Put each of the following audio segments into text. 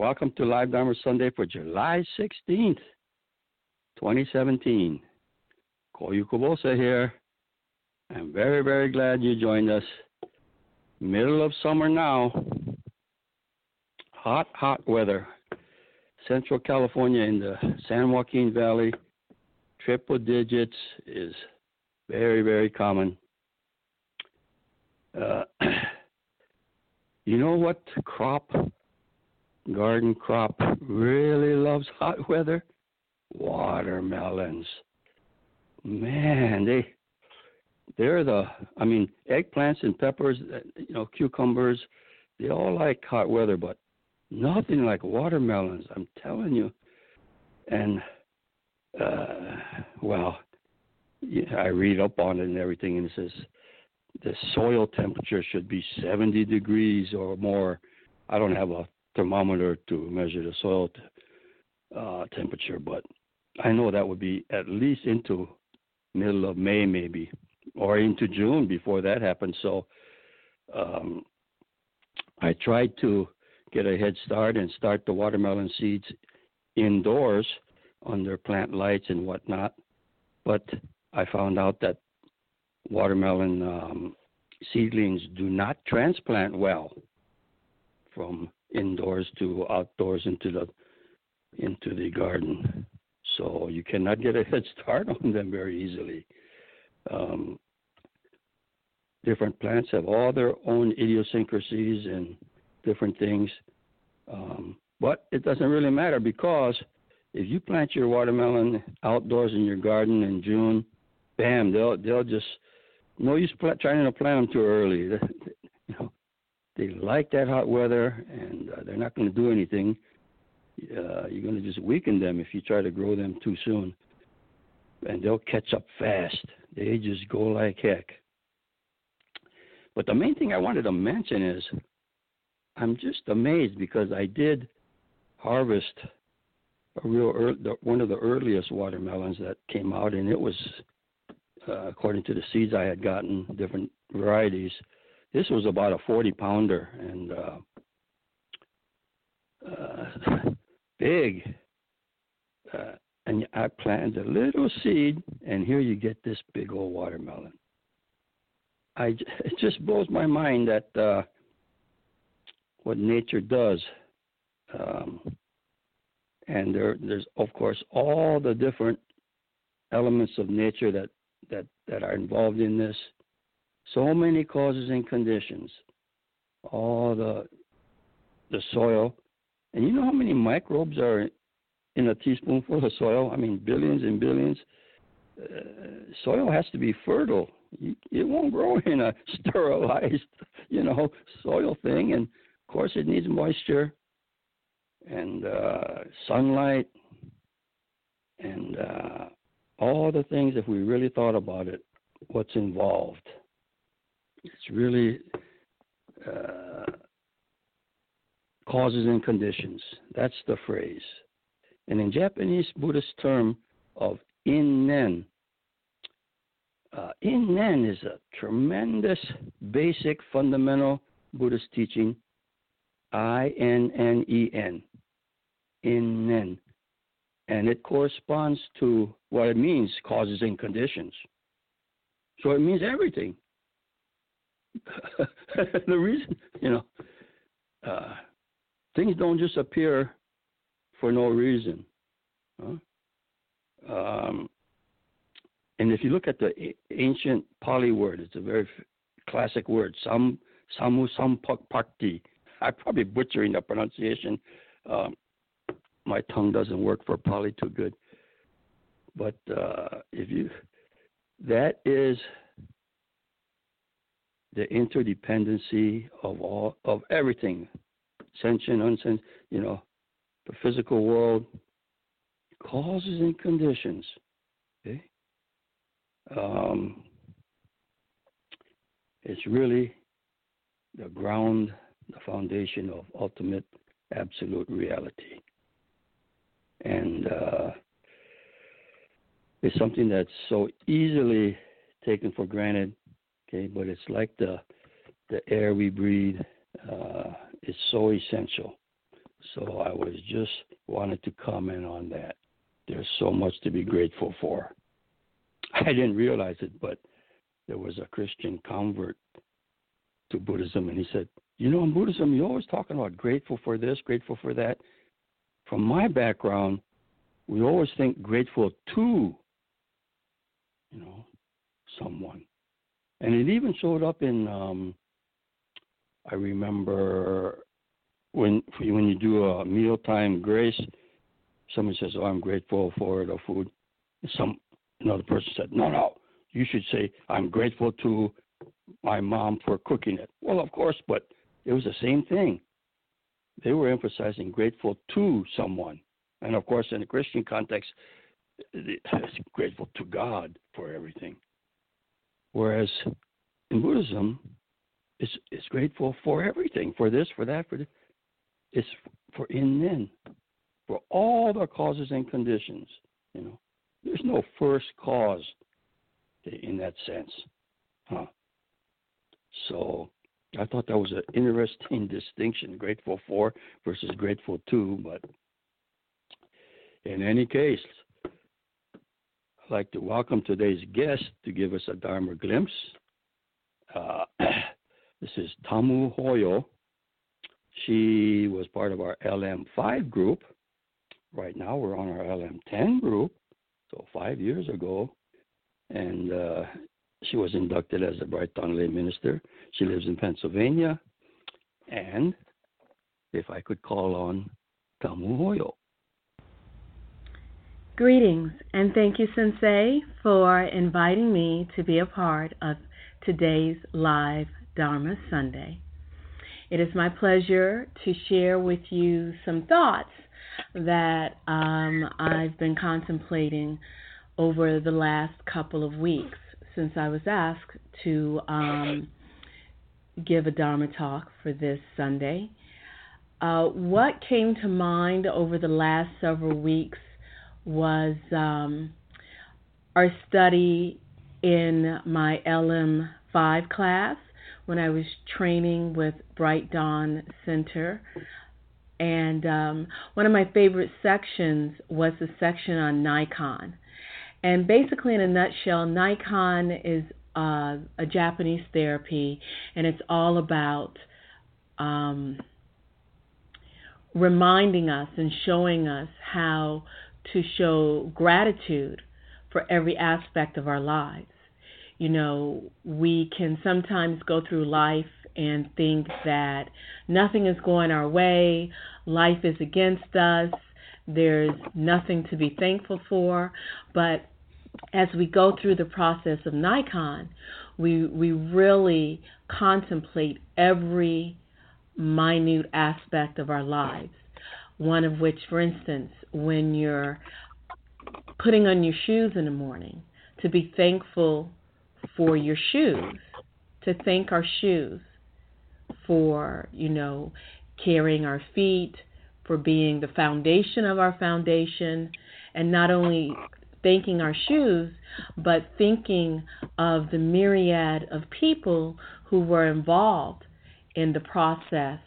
Welcome to Live Dharma Sunday for July 16th, 2017. Koyo Kubose here. I'm very, very glad you joined us. Middle of summer now. Hot, hot weather. Central California in the San Joaquin Valley, triple digits is very, very common. Uh, you know what crop, garden crop, really loves hot weather? Watermelons. Man, they they're the I mean eggplants and peppers, uh, you know cucumbers, they all like hot weather, but nothing like watermelons. I'm telling you. And uh, well, I read up on it and everything, and it says the soil temperature should be 70 degrees or more. I don't have a thermometer to measure the soil t- uh, temperature, but I know that would be at least into middle of May, maybe, or into June before that happens. So um, I tried to get a head start and start the watermelon seeds indoors under plant lights and whatnot. But I found out that watermelon um, seedlings do not transplant well from indoors to outdoors into the into the garden. So you cannot get a head start on them very easily. Um, different plants have all their own idiosyncrasies and different things. Um, but it doesn't really matter because if you plant your watermelon outdoors in your garden in June, bam, they'll they'll just no use pl- trying to plant them too early. they like that hot weather, and uh, they're not going to do anything. Uh, you're going to just weaken them if you try to grow them too soon, and they'll catch up fast. They just go like heck. But the main thing I wanted to mention is I'm just amazed because I did harvest a real early, one of the earliest watermelons that came out, and it was uh, according to the seeds I had gotten, different varieties. This was about a 40 pounder and uh, uh, big. Uh, and I planted a little seed, and here you get this big old watermelon. I it just blows my mind that uh, what nature does. Um, and there, there's of course all the different elements of nature that that that are involved in this. So many causes and conditions. All the the soil, and you know how many microbes are in a teaspoonful of soil? I mean, billions and billions. Uh, soil has to be fertile. it won't grow in a sterilized, you know, soil thing, and of course it needs moisture and uh, sunlight and uh, all the things, if we really thought about it, what's involved. It's really uh, causes and conditions. That's the phrase. And in Japanese Buddhist term of innen, uh, innen is a tremendous, basic, fundamental Buddhist teaching. I N N E N. Innen and it corresponds to what it means causes and conditions. So it means everything. the reason, you know, uh, things don't just appear for no reason. Huh? Um, and if you look at the ancient Pali word, it's a very classic word, sam, samu sampakti. I'm probably butchering the pronunciation. Um, my tongue doesn't work for Pali too good. But uh, if you, that is the interdependency of all of everything, sentient, unsentient, you know, the physical world, causes and conditions. Okay, um, it's really the ground, the foundation of ultimate absolute reality and uh, it's something that's so easily taken for granted. Okay, but it's like the the air we breathe. Uh, is so essential. So I was just wanted to comment on that. There's so much to be grateful for. I didn't realize it, but there was a Christian convert to Buddhism, and he said, "You know, in Buddhism, you're always talking about grateful for this, grateful for that. From my background, we always think grateful to, you know, someone, and it even showed up in. Um, I remember when when you do a mealtime grace, somebody says, "Oh, I'm grateful for the food." Some another person said, "No, no, you should say I'm grateful to my mom for cooking it." Well, of course, but it was the same thing. They were emphasizing grateful to someone, and of course, in a Christian context, grateful to God for everything. Whereas in Buddhism, it's, it's grateful for everything, for this, for that, for this. It's for innen, for all the causes and conditions. You know, there's no first cause in that sense, huh? So I thought that was an interesting distinction: grateful for versus grateful to. But in any case, like to welcome today's guest to give us a Dharma glimpse. Uh, this is Tamu Hoyo. She was part of our LM5 group. Right now, we're on our LM10 group, so five years ago. And uh, she was inducted as a Bright Lay Minister. She lives in Pennsylvania. And if I could call on Tamu Hoyo. Greetings, and thank you, Sensei, for inviting me to be a part of today's live Dharma Sunday. It is my pleasure to share with you some thoughts that um, I've been contemplating over the last couple of weeks since I was asked to um, give a Dharma talk for this Sunday. Uh, what came to mind over the last several weeks was um, our study in my LM5 class when I was training with Bright Dawn Center. And um, one of my favorite sections was the section on Naikan. And basically, in a nutshell, Naikan is uh, a Japanese therapy, and it's all about um, reminding us and showing us how to show gratitude for every aspect of our lives you know, we can sometimes go through life and think that nothing is going our way, life is against us, there's nothing to be thankful for. But as we go through the process of Naikan, we we really contemplate every minute aspect of our lives. One of which, for instance, when you're putting on your shoes in the morning, to be thankful for your shoes, to thank our shoes for, you know, carrying our feet, for being the foundation of our foundation, and not only thanking our shoes, but thinking of the myriad of people who were involved in the process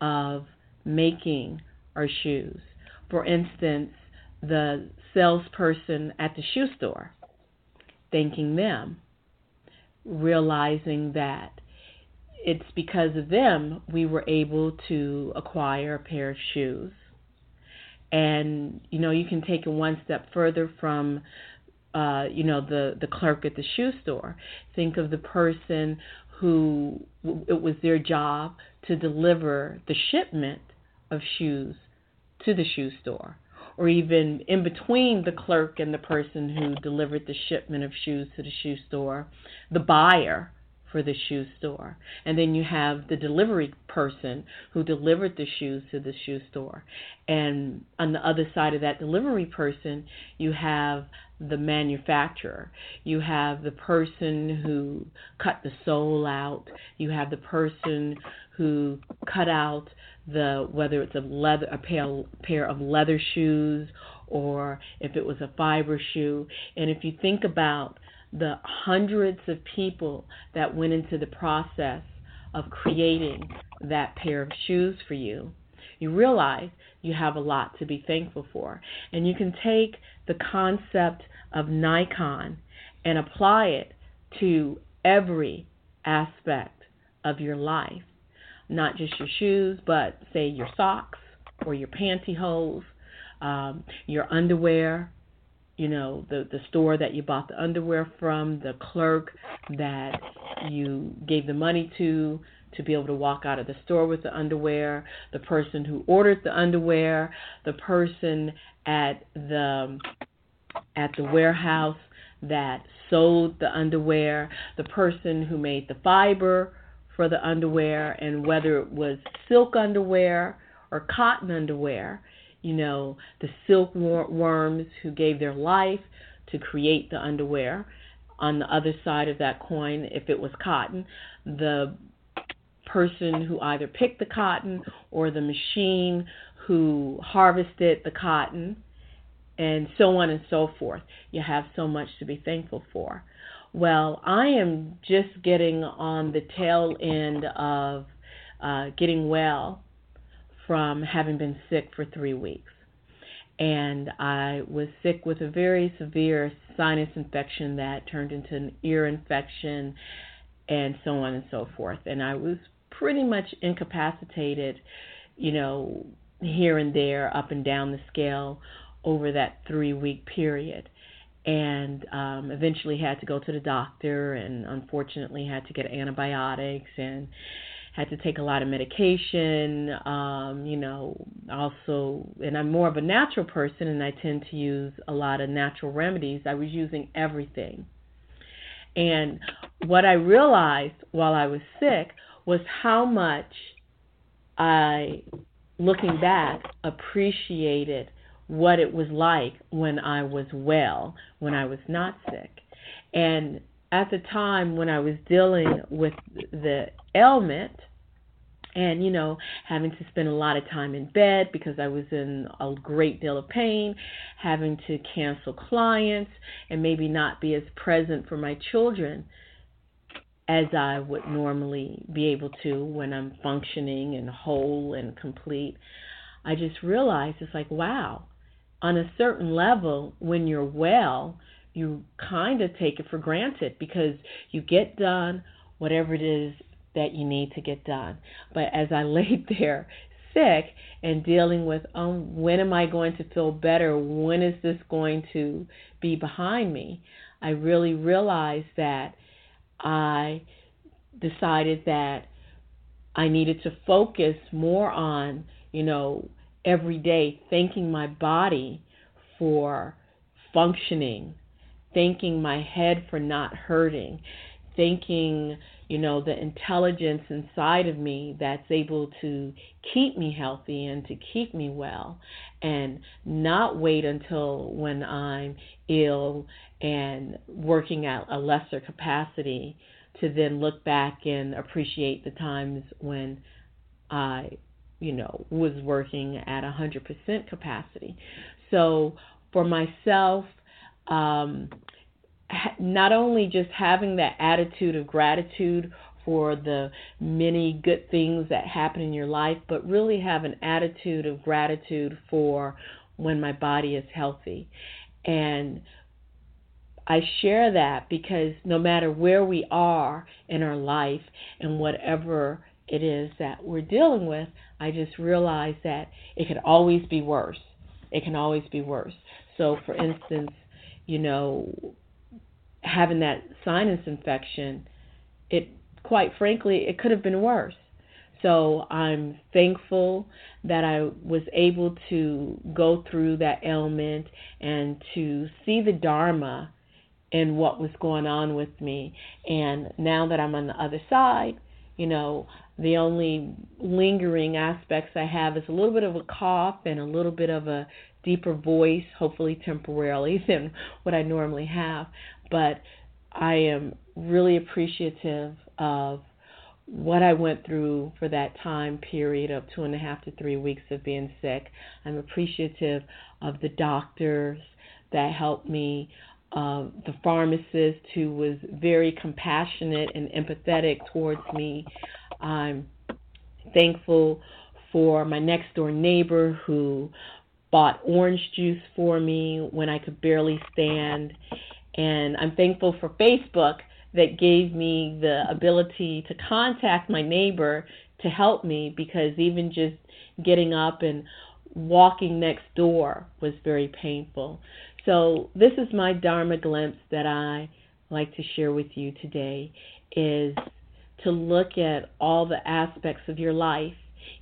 of making our shoes. For instance, the salesperson at the shoe store, thanking them realizing that it's because of them we were able to acquire a pair of shoes. And you know, you can take it one step further from uh, you know the the clerk at the shoe store. Think of the person who it was their job to deliver the shipment of shoes to the shoe store or even in between the clerk and the person who delivered the shipment of shoes to the shoe store, the buyer for the shoe store. And then you have the delivery person who delivered the shoes to the shoe store. And on the other side of that delivery person, you have the manufacturer. You have the person who cut the sole out. You have the person who cut out the whether it's a leather a pair, pair of leather shoes or if it was a fiber shoe. And if you think about the hundreds of people that went into the process of creating that pair of shoes for you, you realize you have a lot to be thankful for. And you can take the concept of Naikan and apply it to every aspect of your life, not just your shoes, but say your socks or your pantyhose, um, your underwear, you know, the the store that you bought the underwear from, the clerk that you gave the money to to be able to walk out of the store with the underwear, the person who ordered the underwear, the person at the at the warehouse that sold the underwear, the person who made the fiber for the underwear, and whether it was silk underwear or cotton underwear, you know, the silkworms who gave their life to create the underwear. On the other side of that coin, if it was cotton, the person who either picked the cotton or the machine who harvested the cotton and so on and so forth. You have so much to be thankful for. Well, I am just getting on the tail end of uh, getting well from having been sick for three weeks. And I was sick with a very severe sinus infection that turned into an ear infection and so on and so forth. And I was pretty much incapacitated, you know, here and there, up and down the scale over that three week period. And um, eventually had to go to the doctor, and unfortunately had to get antibiotics and had to take a lot of medication. Um, you know, also, and I'm more of a natural person, and I tend to use a lot of natural remedies. I was using everything. And what I realized while I was sick was how much I, looking back, appreciated what it was like when I was well, when I was not sick. And at the time when I was dealing with the ailment, and you know having to spend a lot of time in bed because I was in a great deal of pain, having to cancel clients and maybe not be as present for my children as I would normally be able to when I'm functioning and whole and complete. I just realized it's like, wow, on a certain level, when you're well, you kind of take it for granted because you get done whatever it is that you need to get done. But as I laid there sick and dealing with, um, when am I going to feel better? When is this going to be behind me? I really realized that I decided that I needed to focus more on, you know, every day thanking my body for functioning, thanking my head for not hurting, thanking, you know, the intelligence inside of me that's able to keep me healthy and to keep me well and not wait until when I'm ill and working at a lesser capacity to then look back and appreciate the times when I, you know, was working at a 100% capacity. So for myself, um, not only just having that attitude of gratitude for the many good things that happen in your life, but really have an attitude of gratitude for when my body is healthy. And I share that because no matter where we are in our life and whatever it is that we're dealing with, I just realize that it could always be worse. It can always be worse. So, for instance, you know, having that sinus infection, it quite frankly, it could have been worse. So I'm thankful that I was able to go through that ailment and to see the Dharma in what was going on with me. And now that I'm on the other side, you know, the only lingering aspects I have is a little bit of a cough and a little bit of a deeper voice, hopefully temporarily, than what I normally have. But I am really appreciative of what I went through for that time period of two and a half to three weeks of being sick. I'm appreciative of the doctors that helped me uh, the pharmacist who was very compassionate and empathetic towards me. I'm thankful for my next door neighbor who bought orange juice for me when I could barely stand. And I'm thankful for Facebook that gave me the ability to contact my neighbor to help me because even just getting up and walking next door was very painful. So this is my Dharma glimpse that I like to share with you today is to look at all the aspects of your life,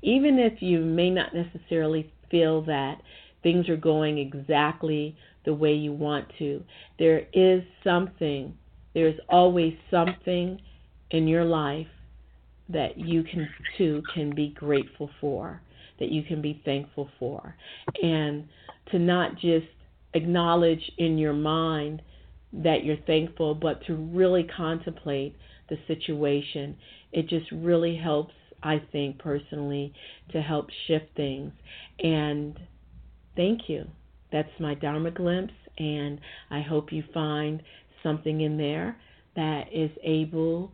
even if you may not necessarily feel that things are going exactly the way you want to. There is something, there's always something in your life that you can too can be grateful for, that you can be thankful for. And to not just acknowledge in your mind that you're thankful, but to really contemplate the situation. It just really helps, I think, personally, to help shift things. And thank you. That's my Dharma glimpse, and I hope you find something in there that is able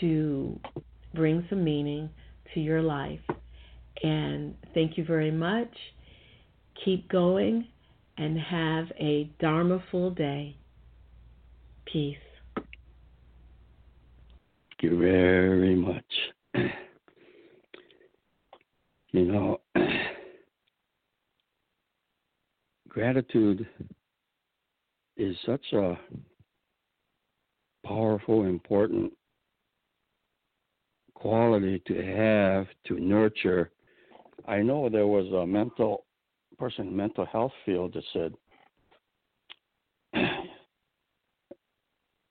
to bring some meaning to your life. And thank you very much. Keep going and have a Dharma full day. Peace. Thank you very much. You know, gratitude is such a powerful, important quality to have to nurture. I know there was a mental person in mental health field that said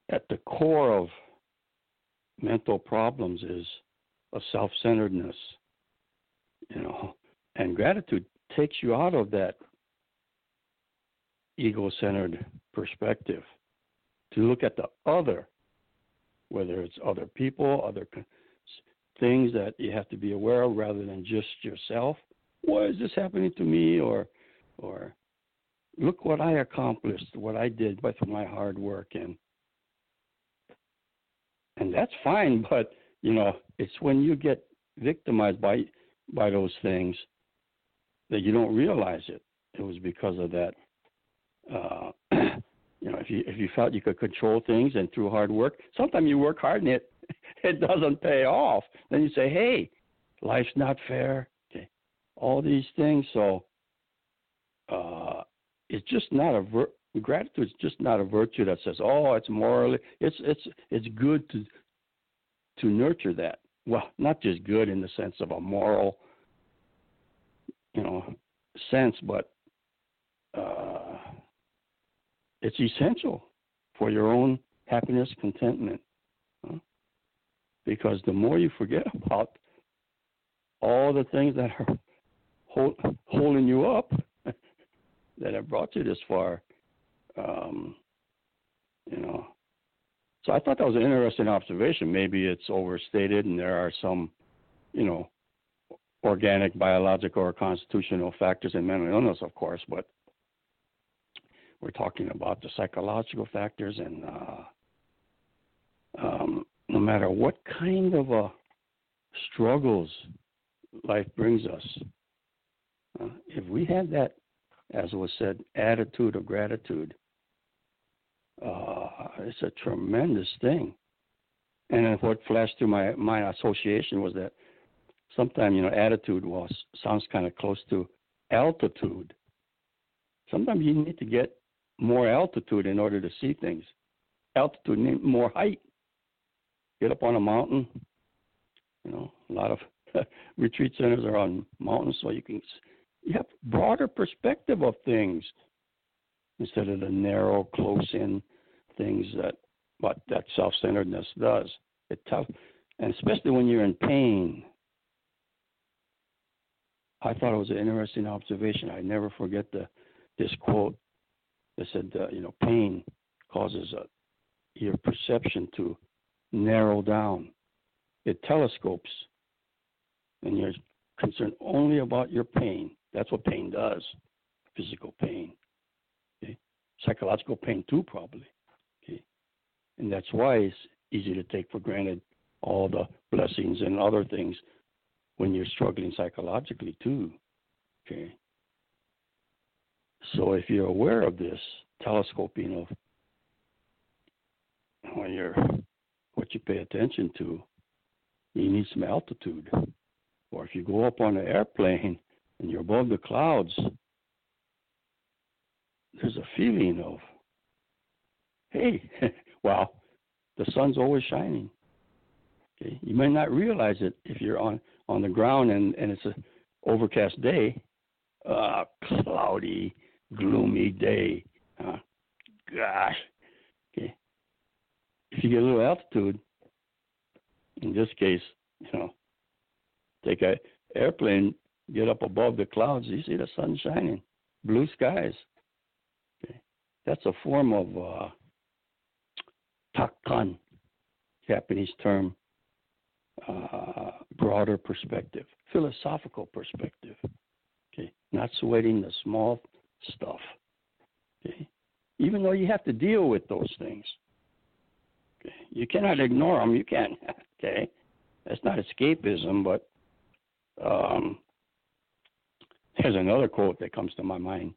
at the core of mental problems is a self-centeredness, you know, and gratitude takes you out of that ego-centered perspective to look at the other, whether it's other people, other things that you have to be aware of rather than just yourself. Why is this happening to me? Or, or look what I accomplished, what I did by my hard work, and and that's fine. But you know, it's when you get victimized by by those things that you don't realize it. It was because of that. Uh, you know, if you if you felt you could control things and through hard work, sometimes you work hard and it it doesn't pay off. Then you say, "Hey, life's not fair." Okay, all these things. So uh, it's just not a gratitude is just not a virtue that says, "Oh, it's morally." It's it's it's good to to nurture that. Well, not just good in the sense of a moral, you know, sense, but uh, it's essential for your own happiness, contentment. Huh? Because the more you forget about all the things that are hold, holding you up, that have brought you this far, um, you know. So I thought that was an interesting observation. Maybe it's overstated, and there are some, you know, organic, biological, or constitutional factors in mental illness, of course, but we're talking about the psychological factors, and uh, um, no matter what kind of uh, struggles life brings us, uh, if we had that, as was said, attitude of gratitude, uh, it's a tremendous thing. And what flashed through my my association was that sometimes you know attitude was sounds kind of close to altitude. Sometimes you need to get more altitude in order to see things. Altitude more height. Get up on a mountain. You know, a lot of retreat centers are on mountains, so you can you have broader perspective of things instead of the narrow, close-in things that what that self-centeredness does. It tough, and especially when you're in pain. I thought it was an interesting observation. I never forget the this quote that said, uh, you know, pain causes uh, your perception to narrow down. It telescopes, and you're concerned only about your pain. That's what pain does, physical pain psychological pain too, probably. Okay? And that's why it's easy to take for granted all the blessings and other things when you're struggling psychologically too. Okay. So if you're aware of this telescoping of when you're what you pay attention to, you need some altitude. Or if you go up on an airplane and you're above the clouds, there's a feeling of, hey, well, the sun's always shining. Okay, you may not realize it if you're on on the ground and and it's a overcast day, uh, cloudy, gloomy day. Uh, gosh, okay. If you get a little altitude, in this case, you know, take a airplane, get up above the clouds, you see the sun shining, blue skies. Okay. That's a form of uh, takkan, Japanese term, uh, broader perspective, philosophical perspective. Okay, not sweating the small stuff. Okay, even though you have to deal with those things. Okay, you cannot ignore them. You can't. Okay, that's not escapism, but um, there's another quote that comes to my mind.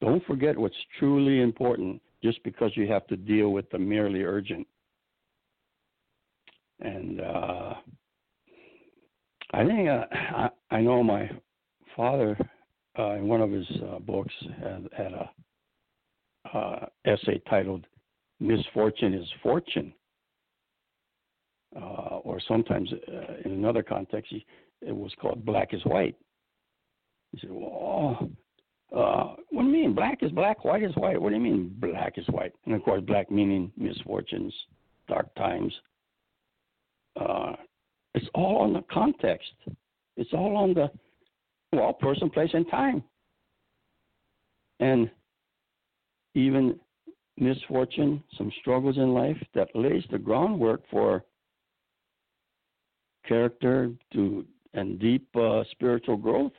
Don't forget what's truly important just because you have to deal with the merely urgent. And uh, I think uh, I, I know my father uh, in one of his uh, books had, had a uh, essay titled "Misfortune is Fortune," uh, or sometimes uh, in another context, he, it was called "Black is White." He said, "Well, uh, what do you mean? Black is black, white is white. What do you mean black is white? And of course, black meaning misfortunes, dark times. It's all on the context. It's all on the well, person, place, and time. And even misfortune, some struggles in life that lays the groundwork for character to and deep uh, spiritual growth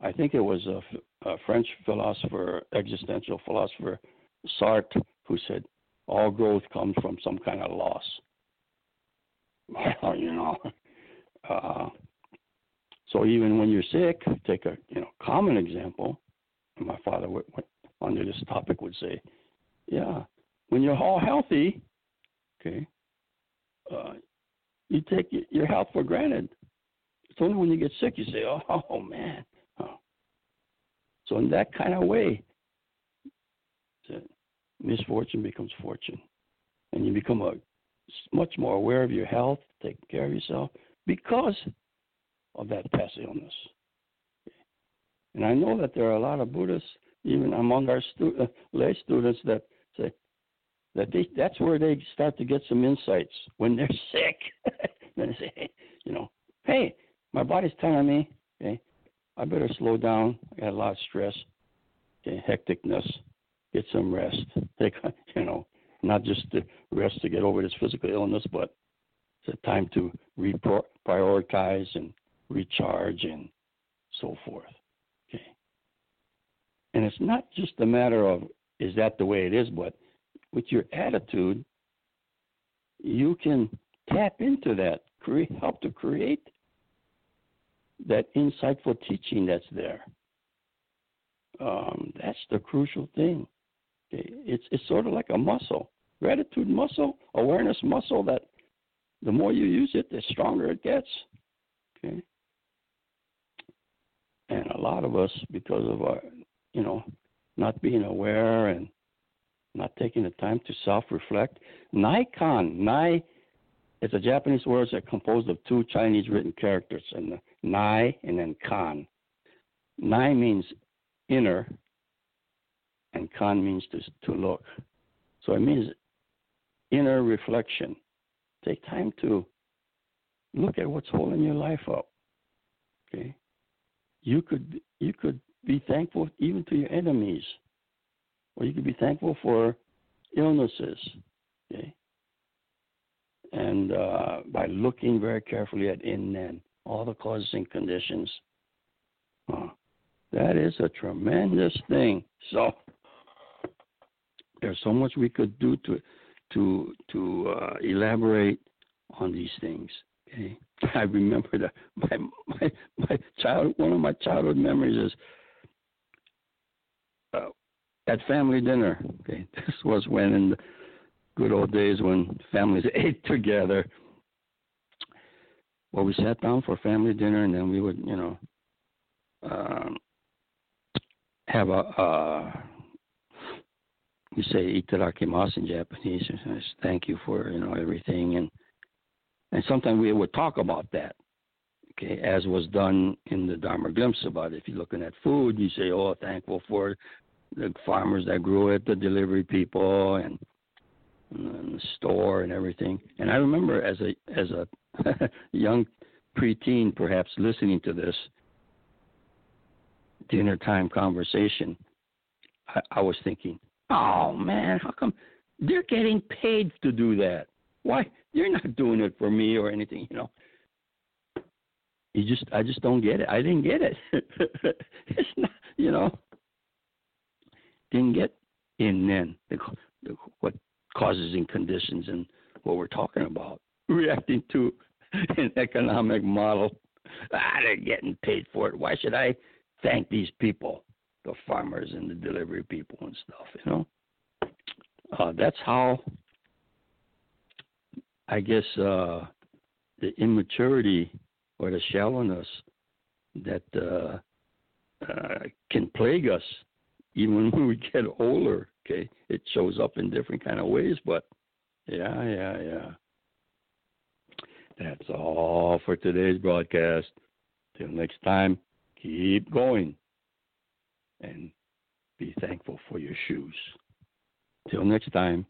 I think it was a, a French philosopher, existential philosopher, Sartre, who said, all growth comes from some kind of loss. Well, you know, uh, so even when you're sick, take a you know common example. My father w- w- under this topic would say, yeah, when you're all healthy, okay, uh, you take your health for granted. It's only when you get sick you say, oh, oh man, so in that kind of way, misfortune becomes fortune, and you become a much more aware of your health, taking care of yourself because of that past illness. And I know that there are a lot of Buddhists, even among our stu- uh, lay students, that say that they, that's where they start to get some insights when they're sick. then they say, hey, you know, hey, my body's telling me, okay, I better slow down. I got a lot of stress, okay, hecticness. Get some rest. Take, you know, not just to rest to get over this physical illness, but it's a time to reprioritize and recharge and so forth. Okay. And it's not just a matter of is that the way it is, but with your attitude, you can tap into that, create, help to create that insightful teaching that's there. Um, that's the crucial thing. Okay? It's it's sort of like a muscle, gratitude muscle, awareness muscle. That the more you use it, the stronger it gets. Okay. And a lot of us, because of our, you know, not being aware and not taking the time to self-reflect. Naikan Nai, it's a Japanese word that's composed of two Chinese written characters, and Nai and then Kan. Nai means inner, and Kan means to, to look. So it means inner reflection. Take time to look at what's holding your life up. Okay, you could you could be thankful even to your enemies, or you could be thankful for illnesses. Okay, and uh, by looking very carefully at in and all the causes and conditions. Uh, that is a tremendous thing. So there's so much we could do to to to uh, elaborate on these things. Okay, I remember that my my my child. One of my childhood memories is uh, at family dinner. Okay, this was when in the good old days when families ate together. Well, we sat down for family dinner, and then we would, you know, um, have a. Uh, we say itadakimasu in Japanese. Thank you for you know everything, and and sometimes we would talk about that. Okay, as was done in the Dharma glimpse about it. if you're looking at food, you say, "Oh, thankful for the farmers that grew it, the delivery people, and, and the store and everything." And I remember as a as a young preteen, perhaps listening to this dinner time conversation, I, I was thinking, Oh man, how come they're getting paid to do that? Why you're not doing it for me or anything, you know? You just I just don't get it. I didn't get it. it's not, you know. Didn't get innen the, the, what causes and conditions and what we're talking about. Reacting to an economic model. Ah, they're getting paid for it. Why should I thank these people? the farmers and the delivery people and stuff, you know. Uh, that's how I guess uh, the immaturity or the shallowness that uh, uh, can plague us even when we get older. Okay, it shows up in different kind of ways, but yeah, yeah, yeah. That's all for today's broadcast. Till next time, keep going and be thankful for your shoes. Till next time.